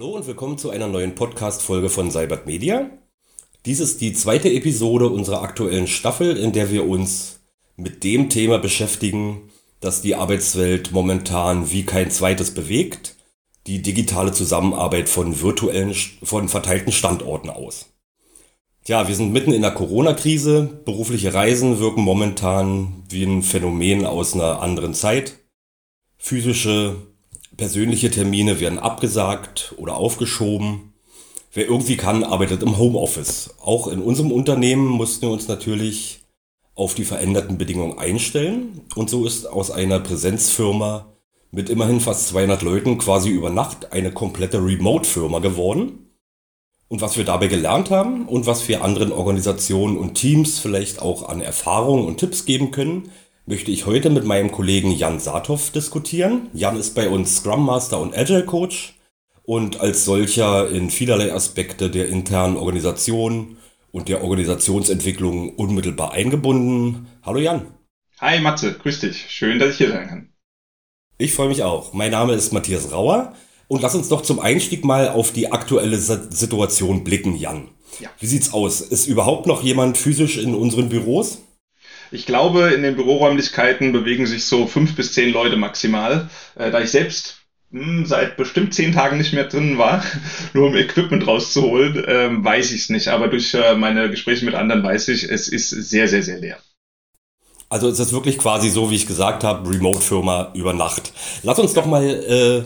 Hallo und willkommen zu einer neuen Podcast-Folge von Cybert Media. Dies ist die zweite Episode unserer aktuellen Staffel, in der wir uns mit dem Thema beschäftigen, das die Arbeitswelt momentan wie kein zweites bewegt, die digitale Zusammenarbeit von virtuellen, von verteilten Standorten aus. Ja, wir sind mitten in der Corona-Krise. Berufliche Reisen wirken momentan wie ein Phänomen aus einer anderen Zeit. Physische Persönliche Termine werden abgesagt oder aufgeschoben. Wer irgendwie kann, arbeitet im Homeoffice. Auch in unserem Unternehmen mussten wir uns natürlich auf die veränderten Bedingungen einstellen. Und so ist aus einer Präsenzfirma mit immerhin fast 200 Leuten quasi über Nacht eine komplette Remote-Firma geworden. Und was wir dabei gelernt haben und was wir anderen Organisationen und Teams vielleicht auch an Erfahrungen und Tipps geben können, möchte ich heute mit meinem Kollegen Jan Saathoff diskutieren. Jan ist bei uns Scrum Master und Agile Coach und als solcher in vielerlei Aspekte der internen Organisation und der Organisationsentwicklung unmittelbar eingebunden. Hallo Jan. Hi Matze, grüß dich. Schön, dass ich hier sein kann. Ich freue mich auch. Mein Name ist Matthias Rauer und lass uns doch zum Einstieg mal auf die aktuelle Situation blicken, Jan. Ja. Wie sieht's aus? Ist überhaupt noch jemand physisch in unseren Büros? Ich glaube, in den Büroräumlichkeiten bewegen sich so fünf bis zehn Leute maximal. Äh, da ich selbst mh, hm, seit bestimmt zehn Tagen nicht mehr drin war, nur um Equipment rauszuholen, ähm, weiß ich es nicht. Aber durch äh, meine Gespräche mit anderen weiß ich, es ist sehr, sehr, sehr leer. Also ist wirklich quasi so, wie ich gesagt habe, Remote-Firma über Nacht. Lass uns doch mal äh,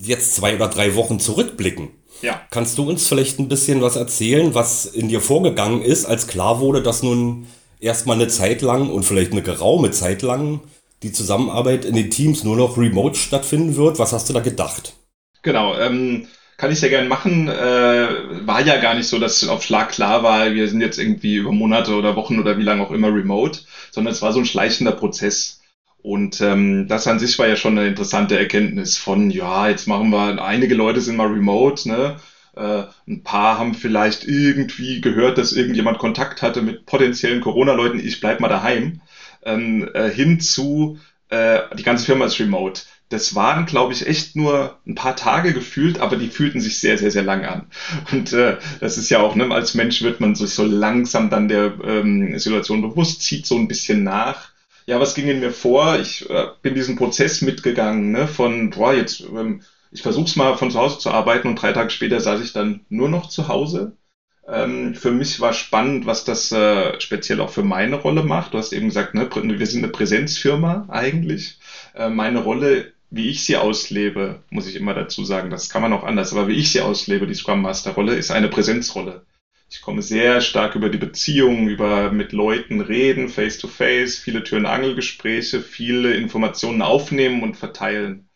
jetzt zwei oder drei Wochen zurückblicken. Ja. Kannst du uns vielleicht ein bisschen was erzählen, was in dir vorgegangen ist, als klar wurde, dass nun erstmal eine Zeit lang und vielleicht eine geraume Zeit lang die Zusammenarbeit in den Teams nur noch remote stattfinden wird. Was hast du da gedacht? Genau, ähm, kann ich sehr gern machen. Äh, war ja gar nicht so, dass auf Schlag klar war, wir sind jetzt irgendwie über Monate oder Wochen oder wie lange auch immer remote, sondern es war so ein schleichender Prozess. Und ähm, das an sich war ja schon eine interessante Erkenntnis von, ja, jetzt machen wir, einige Leute sind mal remote, ne? Äh, ein paar haben vielleicht irgendwie gehört, dass irgendjemand Kontakt hatte mit potenziellen Corona-Leuten, ich bleib mal daheim, ähm, äh, hin zu, äh, die ganze Firma ist remote. Das waren, glaube ich, echt nur ein paar Tage gefühlt, aber die fühlten sich sehr, sehr, sehr lang an. Und äh, das ist ja auch, ne, als Mensch wird man sich so langsam dann der ähm, Situation bewusst, zieht so ein bisschen nach. Ja, was ging in mir vor? Ich äh, bin diesen Prozess mitgegangen, ne, von, boah, jetzt ähm, ich versuche es mal von zu Hause zu arbeiten und drei Tage später saß ich dann nur noch zu Hause. Ähm, für mich war spannend, was das äh, speziell auch für meine Rolle macht. Du hast eben gesagt, ne, wir sind eine Präsenzfirma eigentlich. Äh, meine Rolle, wie ich sie auslebe, muss ich immer dazu sagen, das kann man auch anders, aber wie ich sie auslebe, die Scrum Master Rolle, ist eine Präsenzrolle. Ich komme sehr stark über die Beziehungen, über mit Leuten reden, face to face, viele Türen-Angel-Gespräche, viele Informationen aufnehmen und verteilen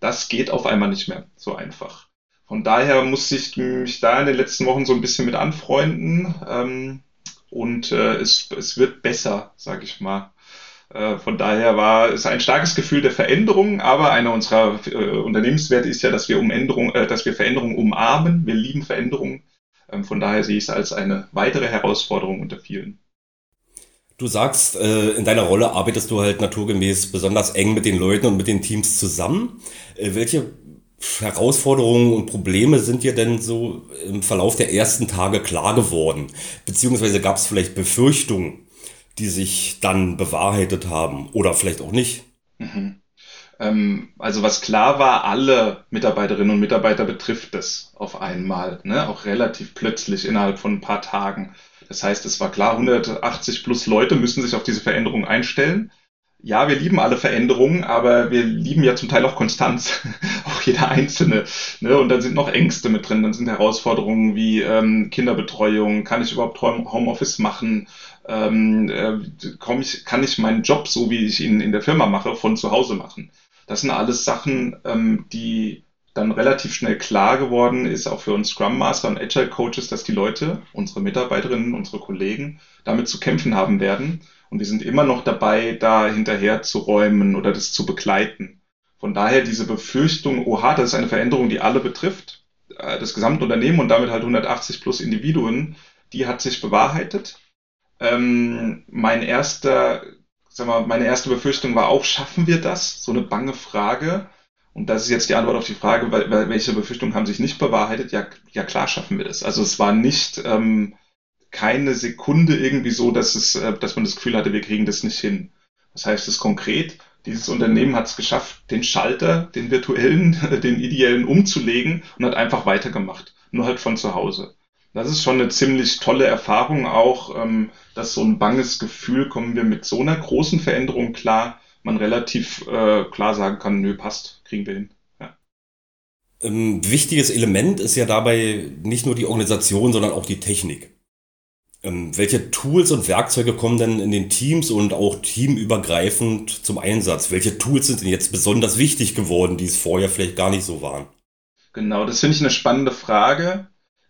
das geht auf einmal nicht mehr so einfach. Von daher musste ich mich da in den letzten Wochen so ein bisschen mit anfreunden ähm, und äh, es, es wird besser, sage ich mal. Äh, von daher war es ein starkes Gefühl der Veränderung, aber einer unserer äh, Unternehmenswerte ist ja, dass wir um Änderung, äh, dass wir Veränderungen umarmen. Wir lieben Veränderungen. Ähm, von daher sehe ich es als eine weitere Herausforderung unter vielen. Du sagst, äh, in deiner Rolle arbeitest du halt naturgemäß besonders eng mit den Leuten und mit den Teams zusammen. Äh, welche Herausforderungen und Probleme sind dir denn so im Verlauf der ersten Tage klar geworden? Beziehungsweise gab es vielleicht Befürchtungen, die sich dann bewahrheitet haben oder vielleicht auch nicht? Mhm. Ähm, also was klar war, alle Mitarbeiterinnen und Mitarbeiter betrifft es auf einmal, ne? auch relativ plötzlich innerhalb von ein paar Tagen. Das heißt, es war klar, 180 plus Leute müssen sich auf diese Veränderung einstellen. Ja, wir lieben alle Veränderungen, aber wir lieben ja zum Teil auch Konstanz, auch jeder Einzelne. Ne? Und dann sind noch Ängste mit drin, dann sind Herausforderungen wie ähm, Kinderbetreuung, kann ich überhaupt Homeoffice machen, ähm, äh, ich, kann ich meinen Job, so wie ich ihn in der Firma mache, von zu Hause machen. Das sind alles Sachen, ähm, die dann relativ schnell klar geworden ist, auch für uns Scrum Master und Agile Coaches, dass die Leute, unsere Mitarbeiterinnen, unsere Kollegen, damit zu kämpfen haben werden. Und wir sind immer noch dabei, da hinterher zu räumen oder das zu begleiten. Von daher diese Befürchtung, oha, das ist eine Veränderung, die alle betrifft, äh, das gesamte Unternehmen und damit halt 180 plus Individuen, die hat sich bewahrheitet. Ähm, mein erster, sag mal, meine erste Befürchtung war auch, schaffen wir das? So eine bange Frage Und das ist jetzt die Antwort auf die Frage, welche Befürchtungen haben sich nicht bewahrheitet? Ja, ja klar schaffen wir das. Also es war nicht ähm, keine Sekunde irgendwie so, dass es, äh, dass man das Gefühl hatte, wir kriegen das nicht hin. Was heißt das konkret? Dieses Unternehmen hat es geschafft, den Schalter, den virtuellen, den ideellen umzulegen und hat einfach weitergemacht. Nur halt von zu Hause. Das ist schon eine ziemlich tolle Erfahrung auch, ähm, dass so ein banges Gefühl, kommen wir mit so einer großen Veränderung klar, man relativ äh, klar sagen kann, nö, passt, kriegen wir hin. Ja. Ein wichtiges Element ist ja dabei nicht nur die Organisation, sondern auch die Technik. Ähm, welche Tools und Werkzeuge kommen denn in den Teams und auch teamübergreifend zum Einsatz? Welche Tools sind denn jetzt besonders wichtig geworden, die es vorher vielleicht gar nicht so waren? Genau, das finde ich eine spannende Frage.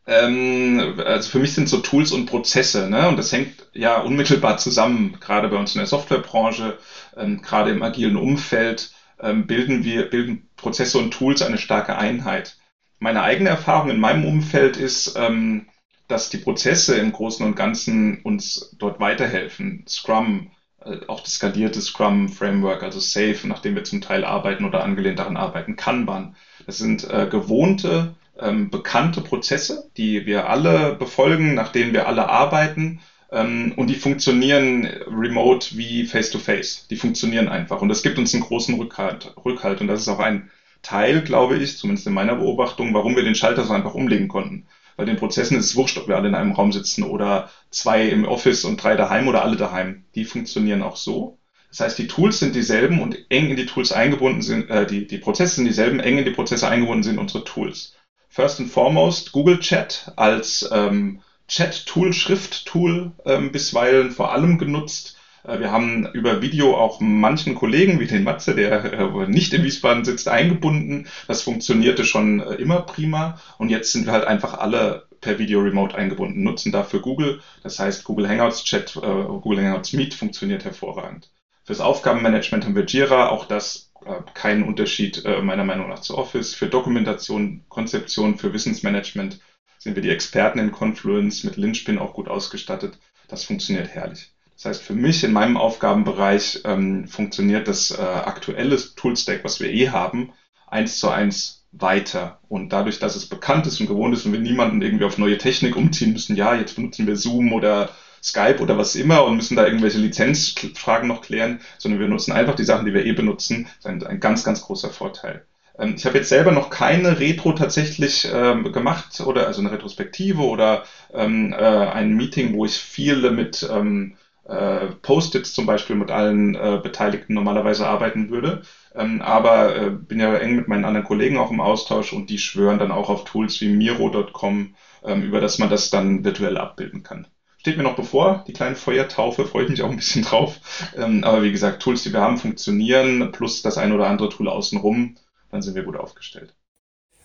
Ähm, also für mich sind so Tools und Prozesse, ne? Und das hängt ja unmittelbar zusammen, gerade bei uns in der Softwarebranche, ähm, gerade im agilen Umfeld, ähm, bilden wir, bilden Prozesse und Tools eine starke Einheit. Meine eigene Erfahrung in meinem Umfeld ist, ähm, dass die Prozesse im Großen und Ganzen uns dort weiterhelfen. Scrum, äh, auch das skalierte Scrum Framework, also Safe, nachdem wir zum Teil arbeiten oder angelehnt daran arbeiten, Kanban. Das sind äh, gewohnte, ähm, bekannte Prozesse, die wir alle befolgen, nach denen wir alle arbeiten. Ähm, und die funktionieren remote wie face-to-face. -face. Die funktionieren einfach. Und das gibt uns einen großen Rückhalt. Rückhalt. Und das ist auch ein Teil, glaube ich, zumindest in meiner Beobachtung, warum wir den Schalter so einfach umlegen konnten. Bei den Prozessen ist es wurscht, ob wir alle in einem Raum sitzen oder zwei im Office und drei daheim oder alle daheim. Die funktionieren auch so. Das heißt, die Tools sind dieselben und eng in die Tools eingebunden sind, äh, die, die Prozesse sind dieselben, eng in die Prozesse eingebunden sind unsere Tools. First and foremost Google Chat als ähm, Chat-Tool, Schrift-Tool ähm, bisweilen vor allem genutzt. Äh, wir haben über Video auch manchen Kollegen, wie den Matze, der äh, nicht in Wiesbaden sitzt, eingebunden. Das funktionierte schon äh, immer prima. Und jetzt sind wir halt einfach alle per Video Remote eingebunden, nutzen dafür Google. Das heißt, Google Hangouts Chat, Google Hangouts Meet funktioniert hervorragend. Fürs Aufgabenmanagement haben wir Jira, auch das keinen Unterschied meiner Meinung nach zu Office. Für Dokumentation, Konzeption, für Wissensmanagement sind wir die Experten in Confluence mit Linspin auch gut ausgestattet. Das funktioniert herrlich. Das heißt, für mich in meinem Aufgabenbereich ähm, funktioniert das äh, aktuelle Toolstack, was wir eh haben, eins zu eins weiter. Und dadurch, dass es bekannt ist und gewohnt ist und wir niemanden irgendwie auf neue Technik umziehen müssen, ja, jetzt benutzen wir Zoom oder Skype oder was immer und müssen da irgendwelche Lizenzfragen noch klären, sondern wir nutzen einfach die Sachen, die wir eh benutzen. Das ist ein, ein ganz, ganz großer Vorteil. Ähm, ich habe jetzt selber noch keine Retro tatsächlich ähm, gemacht oder also eine Retrospektive oder ähm, äh, ein Meeting, wo ich viel mit ähm, äh, Post-its zum Beispiel mit allen äh, Beteiligten normalerweise arbeiten würde. Ähm, aber äh, bin ja eng mit meinen anderen Kollegen auch im Austausch und die schwören dann auch auf Tools wie Miro.com, ähm, über das man das dann virtuell abbilden kann. Steht mir noch bevor, die kleine Feuertaufe, freue ich mich auch ein bisschen drauf. Ähm, aber wie gesagt, Tools, die wir haben, funktionieren, plus das ein oder andere Tool außenrum, dann sind wir gut aufgestellt.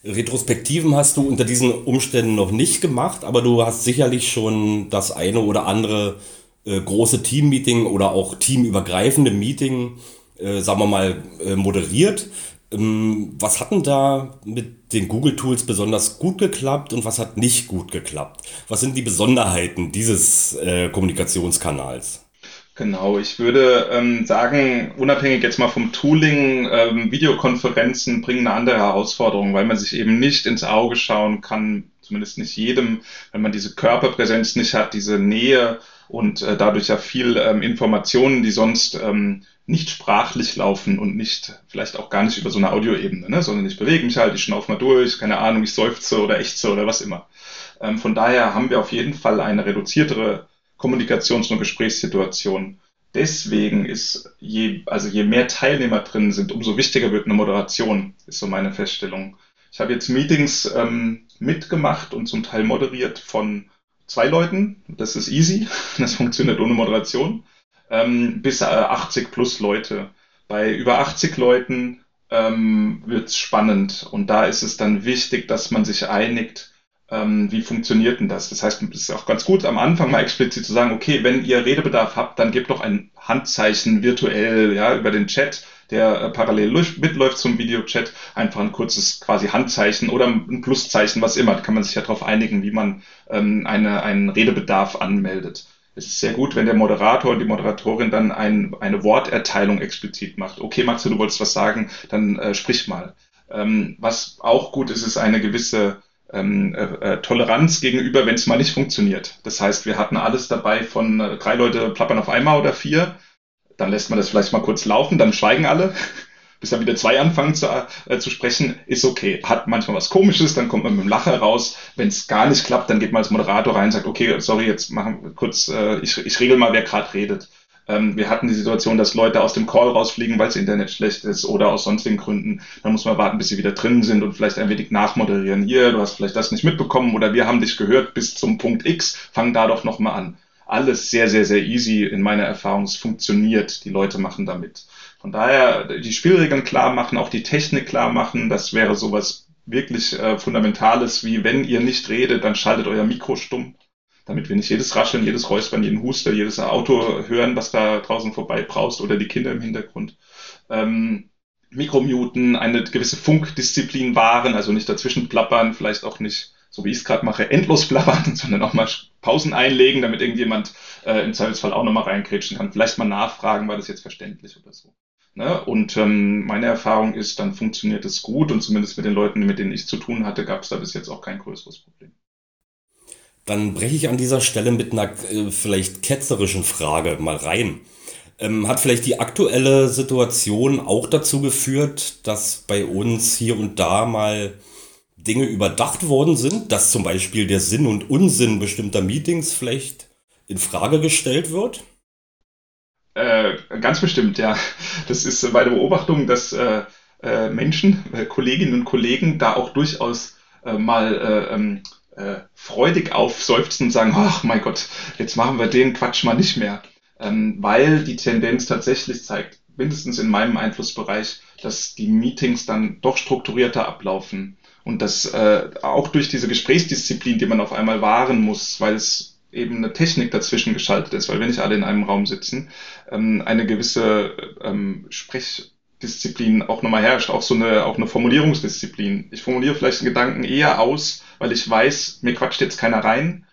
Retrospektiven hast du unter diesen Umständen noch nicht gemacht, aber du hast sicherlich schon das eine oder andere äh, große Teammeeting oder auch teamübergreifende Meeting, äh, sagen wir mal, äh, moderiert. Ähm, was hat denn da mit den Google Tools besonders gut geklappt und was hat nicht gut geklappt? Was sind die Besonderheiten dieses äh, Kommunikationskanals? Genau, ich würde ähm, sagen, unabhängig jetzt mal vom Tooling, ähm, Videokonferenzen bringen eine andere Herausforderung, weil man sich eben nicht ins Auge schauen kann, zumindest nicht jedem, wenn man diese Körperpräsenz nicht hat, diese Nähe und äh, dadurch ja viel ähm, Informationen, die sonst ähm, nicht sprachlich laufen und nicht, vielleicht auch gar nicht über so eine Audioebene, ne? sondern ich bewege mich halt, ich schnaufe mal durch, keine Ahnung, ich seufze oder ächze oder was immer. Ähm, von daher haben wir auf jeden Fall eine reduziertere Kommunikations- und Gesprächssituation. Deswegen ist je, also je mehr Teilnehmer drin sind, umso wichtiger wird eine Moderation, ist so meine Feststellung. Ich habe jetzt Meetings ähm, mitgemacht und zum Teil moderiert von zwei Leuten. Das ist easy. Das funktioniert ohne Moderation. Ähm, bis äh, 80 plus Leute. Bei über 80 Leuten ähm, wird es spannend. Und da ist es dann wichtig, dass man sich einigt, ähm, wie funktioniert denn das? Das heißt, es ist auch ganz gut am Anfang mal explizit zu sagen, okay, wenn ihr Redebedarf habt, dann gebt doch ein Handzeichen virtuell, ja, über den Chat, der äh, parallel mitläuft zum Videochat, einfach ein kurzes quasi Handzeichen oder ein Pluszeichen, was immer. Da kann man sich ja darauf einigen, wie man ähm, eine, einen Redebedarf anmeldet. Es ist sehr gut, wenn der Moderator und die Moderatorin dann ein, eine Worterteilung explizit macht. Okay, Matze, du wolltest was sagen, dann äh, sprich mal. Ähm, was auch gut ist, ist eine gewisse ähm, äh, äh Toleranz gegenüber, wenn es mal nicht funktioniert. Das heißt, wir hatten alles dabei von äh, drei Leute plappern auf einmal oder vier. Dann lässt man das vielleicht mal kurz laufen, dann schweigen alle bis dann wieder zwei anfangen zu, äh, zu sprechen, ist okay. Hat manchmal was Komisches, dann kommt man mit dem Lacher raus. Wenn es gar nicht klappt, dann geht man als Moderator rein und sagt, okay, sorry, jetzt machen wir kurz, äh, ich, ich regel mal, wer gerade redet. Ähm, wir hatten die Situation, dass Leute aus dem Call rausfliegen, weil das Internet schlecht ist oder aus sonstigen Gründen. Dann muss man warten, bis sie wieder drin sind und vielleicht ein wenig nachmoderieren. Hier, du hast vielleicht das nicht mitbekommen oder wir haben dich gehört bis zum Punkt X, fang da doch nochmal an. Alles sehr, sehr, sehr easy in meiner Erfahrung. Es funktioniert. Die Leute machen damit. Von daher die Spielregeln klar machen, auch die Technik klar machen, das wäre sowas wirklich äh, Fundamentales, wie wenn ihr nicht redet, dann schaltet euer Mikro stumm, damit wir nicht jedes Rascheln, jedes Räuspern, jeden Huster, jedes Auto hören, was da draußen vorbei braust oder die Kinder im Hintergrund. Ähm, Mikromuten, eine gewisse Funkdisziplin wahren, also nicht dazwischen plappern, vielleicht auch nicht, so wie ich es gerade mache, endlos plappern, sondern auch mal Pausen einlegen, damit irgendjemand äh, im Zweifelsfall auch nochmal reinkrätschen kann. Vielleicht mal nachfragen, war das jetzt verständlich oder so. Ne? Und ähm, meine Erfahrung ist, dann funktioniert es gut und zumindest mit den Leuten, mit denen ich zu tun hatte, gab es da bis jetzt auch kein größeres Problem. Dann breche ich an dieser Stelle mit einer äh, vielleicht ketzerischen Frage mal rein. Ähm, hat vielleicht die aktuelle Situation auch dazu geführt, dass bei uns hier und da mal Dinge überdacht worden sind, dass zum Beispiel der Sinn und Unsinn bestimmter Meetings vielleicht in Frage gestellt wird? Äh, ganz bestimmt, ja. Das ist meine Beobachtung, dass äh, äh, Menschen, äh, Kolleginnen und Kollegen da auch durchaus äh, mal äh, ähm, äh, freudig aufseufzen und sagen, ach mein Gott, jetzt machen wir den Quatsch mal nicht mehr. Ähm, weil die Tendenz tatsächlich zeigt, mindestens in meinem Einflussbereich, dass die Meetings dann doch strukturierter ablaufen. Und dass äh, auch durch diese Gesprächsdisziplin, die man auf einmal wahren muss, weil es eben eine Technik dazwischen geschaltet ist, weil wir nicht alle in einem Raum sitzen, ähm, eine gewisse ähm, Sprechdisziplin auch nochmal herrscht, auch so eine, auch eine Formulierungsdisziplin. Ich formuliere vielleicht einen Gedanken eher aus, weil ich weiß, mir quatscht jetzt keiner rein,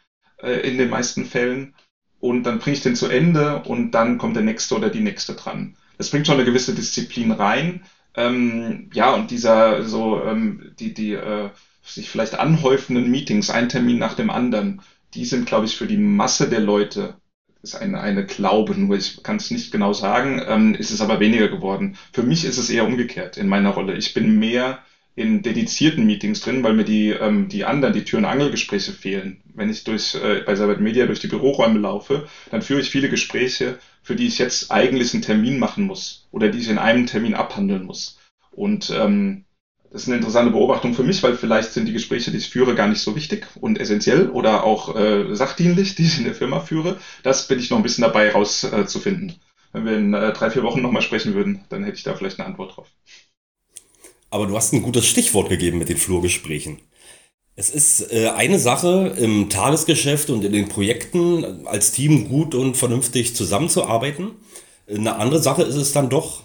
äh, in den meisten Fällen. Und dann bringe ich den zu Ende und dann kommt der nächste oder die nächste dran. Das bringt schon eine gewisse Disziplin rein. Ähm, ja, und dieser so ähm, die, die äh, sich vielleicht anhäufenden Meetings, ein Termin nach dem anderen, die sind, glaube ich, für die Masse der Leute, ist eine, eine Glaube, nur ich kann es nicht genau sagen, ähm, ist es aber weniger geworden. Für mich ist es eher umgekehrt in meiner Rolle. Ich bin mehr in dedizierten Meetings drin, weil mir die, ähm, die anderen, die Tür- und Angelgespräche fehlen. Wenn ich durch, äh, bei Cyber Media durch die Büroräume laufe, dann führe ich viele Gespräche, für die ich jetzt eigentlich einen Termin machen muss oder die ich in einem Termin abhandeln muss. Und ähm, das ist eine interessante Beobachtung für mich, weil vielleicht sind die Gespräche, die ich führe, gar nicht so wichtig und essentiell oder auch äh, sachdienlich, die ich in der Firma führe. Das bin ich noch ein bisschen dabei rauszufinden. Äh, Wenn wir in äh, drei, vier Wochen nochmal sprechen würden, dann hätte ich da vielleicht eine Antwort drauf. Aber du hast ein gutes Stichwort gegeben mit den Flurgesprächen. Es ist äh, eine Sache im Tagesgeschäft und in den Projekten als Team gut und vernünftig zusammenzuarbeiten. Eine andere Sache ist es dann doch,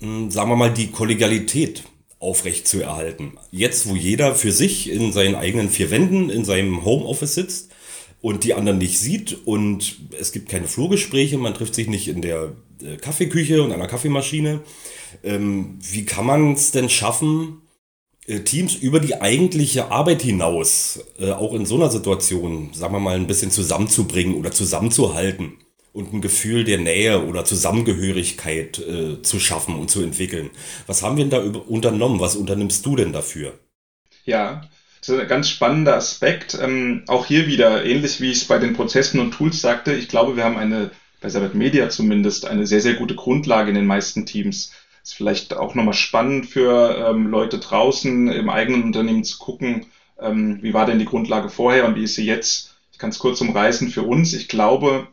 hm, sagen wir mal, die Kollegialität aufrecht zu erhalten. Jetzt, wo jeder für sich in seinen eigenen vier Wänden, in seinem Homeoffice sitzt und die anderen nicht sieht und es gibt keine Flurgespräche, man trifft sich nicht in der äh, Kaffeeküche und einer Kaffeemaschine. Ähm, wie kann man es denn schaffen, äh, Teams über die eigentliche Arbeit hinaus, äh, auch in so einer Situation, sagen wir mal, ein bisschen zusammenzubringen oder zusammenzuhalten? Und ein Gefühl der Nähe oder Zusammengehörigkeit äh, zu schaffen und zu entwickeln. Was haben wir denn da unternommen? Was unternimmst du denn dafür? Ja, das ist ein ganz spannender Aspekt. Ähm, auch hier wieder, ähnlich wie ich es bei den Prozessen und Tools sagte, ich glaube, wir haben eine, bei Sabbat Media zumindest, eine sehr, sehr gute Grundlage in den meisten Teams. Ist vielleicht auch nochmal spannend für ähm, Leute draußen im eigenen Unternehmen zu gucken, ähm, wie war denn die Grundlage vorher und wie ist sie jetzt? Ich kann es kurz umreißen für uns. Ich glaube,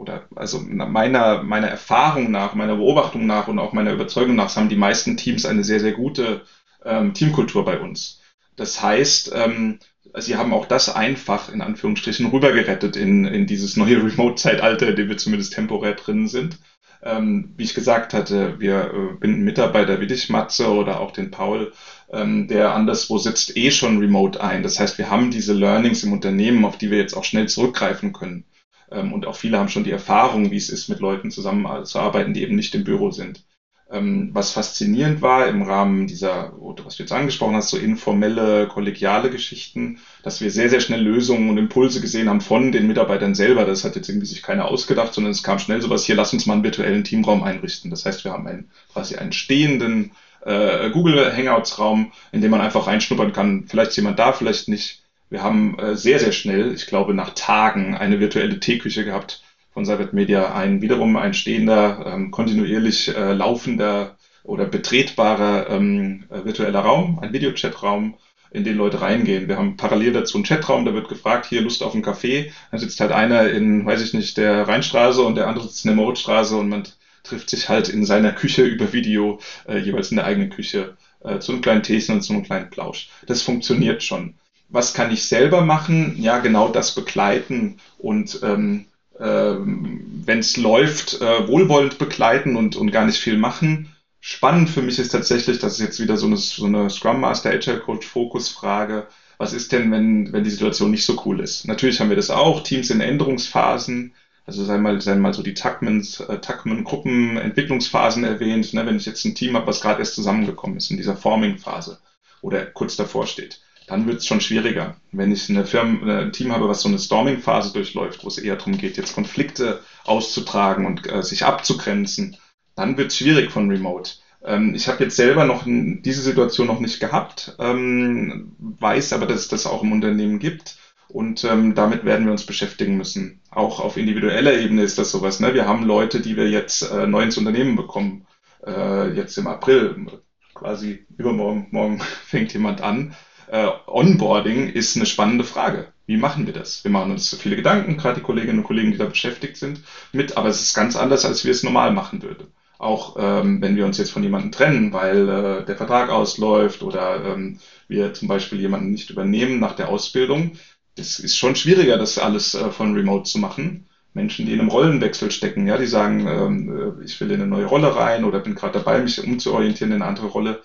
oder also meiner, meiner Erfahrung nach, meiner Beobachtung nach und auch meiner Überzeugung nach haben die meisten Teams eine sehr, sehr gute ähm, Teamkultur bei uns. Das heißt, ähm, sie haben auch das einfach in Anführungsstrichen rübergerettet in, in dieses neue Remote-Zeitalter, in dem wir zumindest temporär drin sind. Ähm, wie ich gesagt hatte, wir äh, binden Mitarbeiter wie dich, Matze, oder auch den Paul, ähm, der anderswo sitzt, eh schon remote ein. Das heißt, wir haben diese Learnings im Unternehmen, auf die wir jetzt auch schnell zurückgreifen können. Ähm, und auch viele haben schon die Erfahrung, wie es ist, mit Leuten zusammenzuarbeiten, die eben nicht im Büro sind. Ähm, was faszinierend war im Rahmen dieser, was du jetzt angesprochen hast, so informelle, kollegiale Geschichten, dass wir sehr, sehr schnell Lösungen und Impulse gesehen haben von den Mitarbeitern selber. Das hat jetzt irgendwie sich keiner ausgedacht, sondern es kam schnell sowas, hier, lass uns mal einen virtuellen Teamraum einrichten. Das heißt, wir haben einen, quasi einen stehenden äh, Google Hangouts Raum, in dem man einfach reinschnuppern kann. Vielleicht ist jemand da, vielleicht nicht. Wir haben äh, sehr, sehr schnell, ich glaube nach Tagen, eine virtuelle Teeküche gehabt, von Cyber Media ein wiederum ein stehender, ähm, kontinuierlich äh, laufender oder betretbarer ähm, äh, virtueller Raum, ein Videochat-Raum, in den Leute reingehen. Wir haben parallel dazu einen Chatraum, da wird gefragt, hier Lust auf einen Kaffee. Dann sitzt halt einer in, weiß ich nicht, der Rheinstraße und der andere sitzt in der Moritzstraße und man trifft sich halt in seiner Küche über Video, jeweils in der eigenen Küche, zu einem kleinen Teechen und zu einem kleinen Plausch. Das funktioniert schon. Was kann ich selber machen? Ja, genau das begleiten und ähm, ähm, wenn es läuft, äh, wohlwollend begleiten und, und gar nicht viel machen. Spannend für mich ist tatsächlich, das ist jetzt wieder so eine, so eine Scrum Master Agile Coach Fokus Frage. Was ist denn, wenn, wenn die Situation nicht so cool ist? Natürlich haben wir das auch, Teams in Änderungsphasen, also sei mal, sei mal so die Tuckmans, äh, Tuckman-Gruppen, Entwicklungsphasen erwähnt, ne, wenn ich jetzt ein Team habe, was gerade erst zusammengekommen ist in dieser Forming-Phase oder kurz davor steht dann wird es schon schwieriger. Wenn ich eine Firma, ein Team habe, was so eine Storming-Phase durchläuft, wo es eher darum geht, jetzt Konflikte auszutragen und äh, sich abzugrenzen, dann wird es schwierig von Remote. Ähm, ich habe jetzt selber noch diese Situation noch nicht gehabt, ähm, weiß aber, dass es das auch im Unternehmen gibt. Und ähm, damit werden wir uns beschäftigen müssen. Auch auf individueller Ebene ist das sowas. Ne? Wir haben Leute, die wir jetzt äh, neu ins Unternehmen bekommen. Äh, jetzt im April, quasi übermorgen, morgen fängt jemand an äh, Onboarding ist eine spannende Frage. Wie machen wir das? Wir machen uns viele Gedanken, gerade die Kolleginnen und Kollegen, die da beschäftigt sind, mit, aber es ist ganz anders, als wir es normal machen würden. Auch ähm, wenn wir uns jetzt von jemandem trennen, weil äh, der Vertrag ausläuft oder ähm, wir zum Beispiel jemanden nicht übernehmen nach der Ausbildung, es ist schon schwieriger, das alles äh, von Remote zu machen. Menschen, die in einem Rollenwechsel stecken, ja, die sagen, ähm, äh, ich will in eine neue Rolle rein oder bin gerade dabei, mich umzuorientieren in eine andere Rolle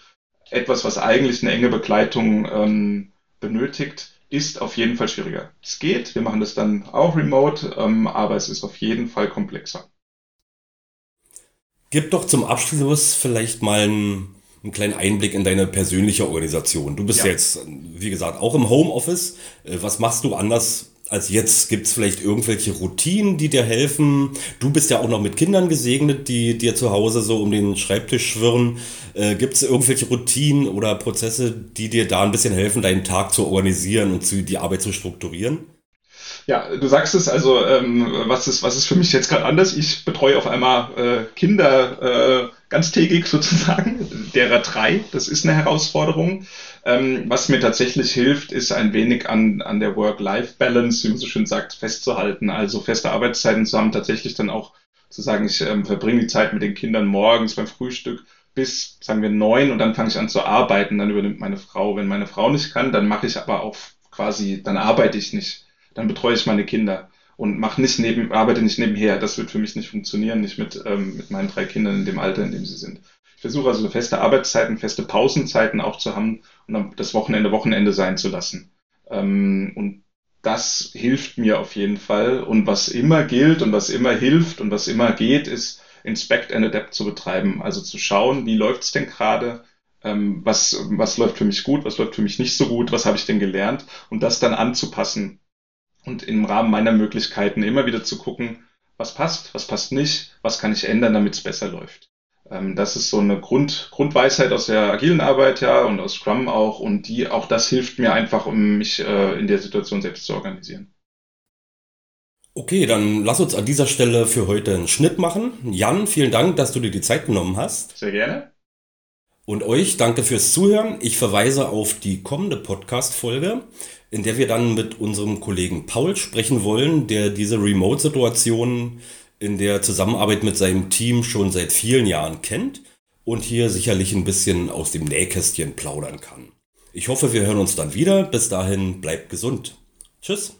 etwas, was eigentlich eine enge Begleitung ähm, benötigt, ist auf jeden Fall schwieriger. Es geht, wir machen das dann auch remote, ähm, aber es ist auf jeden Fall komplexer. Gib doch zum Abschluss vielleicht mal einen, einen kleinen Einblick in deine persönliche Organisation. Du bist ja. jetzt, wie gesagt, auch im Homeoffice. Äh, was machst du anders als jetzt gibt es vielleicht irgendwelche Routinen, die dir helfen. Du bist ja auch noch mit Kindern gesegnet, die dir zu Hause so um den Schreibtisch schwirren. Äh, gibt es irgendwelche Routinen oder Prozesse, die dir da ein bisschen helfen, deinen Tag zu organisieren und zu, die Arbeit zu strukturieren? Ja, du sagst es, also ähm, was, ist, was ist für mich jetzt gerade anders? Ich betreue auf einmal äh, Kinder äh, ganztägig sozusagen, derer drei. Das ist eine Herausforderung. Ähm, was mir tatsächlich hilft, ist ein wenig an, an der Work-Life-Balance, wie man so schön sagt, festzuhalten. Also feste Arbeitszeiten zu haben, tatsächlich dann auch zu sagen, ich ähm, verbringe die Zeit mit den Kindern morgens beim Frühstück bis, sagen wir, neun und dann fange ich an zu arbeiten. Dann übernimmt meine Frau. Wenn meine Frau nicht kann, dann mache ich aber auch quasi, dann arbeite ich nicht. Dann betreue ich meine Kinder und mache nicht neben, arbeite nicht nebenher. Das wird für mich nicht funktionieren, nicht mit, ähm, mit meinen drei Kindern in dem Alter, in dem sie sind. Ich versuche also feste Arbeitszeiten, feste Pausenzeiten auch zu haben und das Wochenende Wochenende sein zu lassen. Ähm, und das hilft mir auf jeden Fall. Und was immer gilt und was immer hilft und was immer geht, ist Inspect and Adapt zu betreiben. Also zu schauen, wie läuft's denn gerade, ähm, was, was läuft für mich gut, was läuft für mich nicht so gut, was habe ich denn gelernt und das dann anzupassen. Und im Rahmen meiner Möglichkeiten immer wieder zu gucken, was passt, was passt nicht, was kann ich ändern, damit es besser läuft. Ähm, das ist so eine Grund, Grundweisheit aus der agilen Arbeit, ja, und aus Scrum auch. Und die, auch das hilft mir einfach, um mich äh, in der Situation selbst zu organisieren. Okay, dann lass uns an dieser Stelle für heute einen Schnitt machen. Jan, vielen Dank, dass du dir die Zeit genommen hast. Sehr gerne. Und euch danke fürs Zuhören. Ich verweise auf die kommende Podcast-Folge, in der wir dann mit unserem Kollegen Paul sprechen wollen, der diese Remote-Situation in der Zusammenarbeit mit seinem Team schon seit vielen Jahren kennt und hier sicherlich ein bisschen aus dem Nähkästchen plaudern kann. Ich hoffe, wir hören uns dann wieder. Bis dahin bleibt gesund. Tschüss.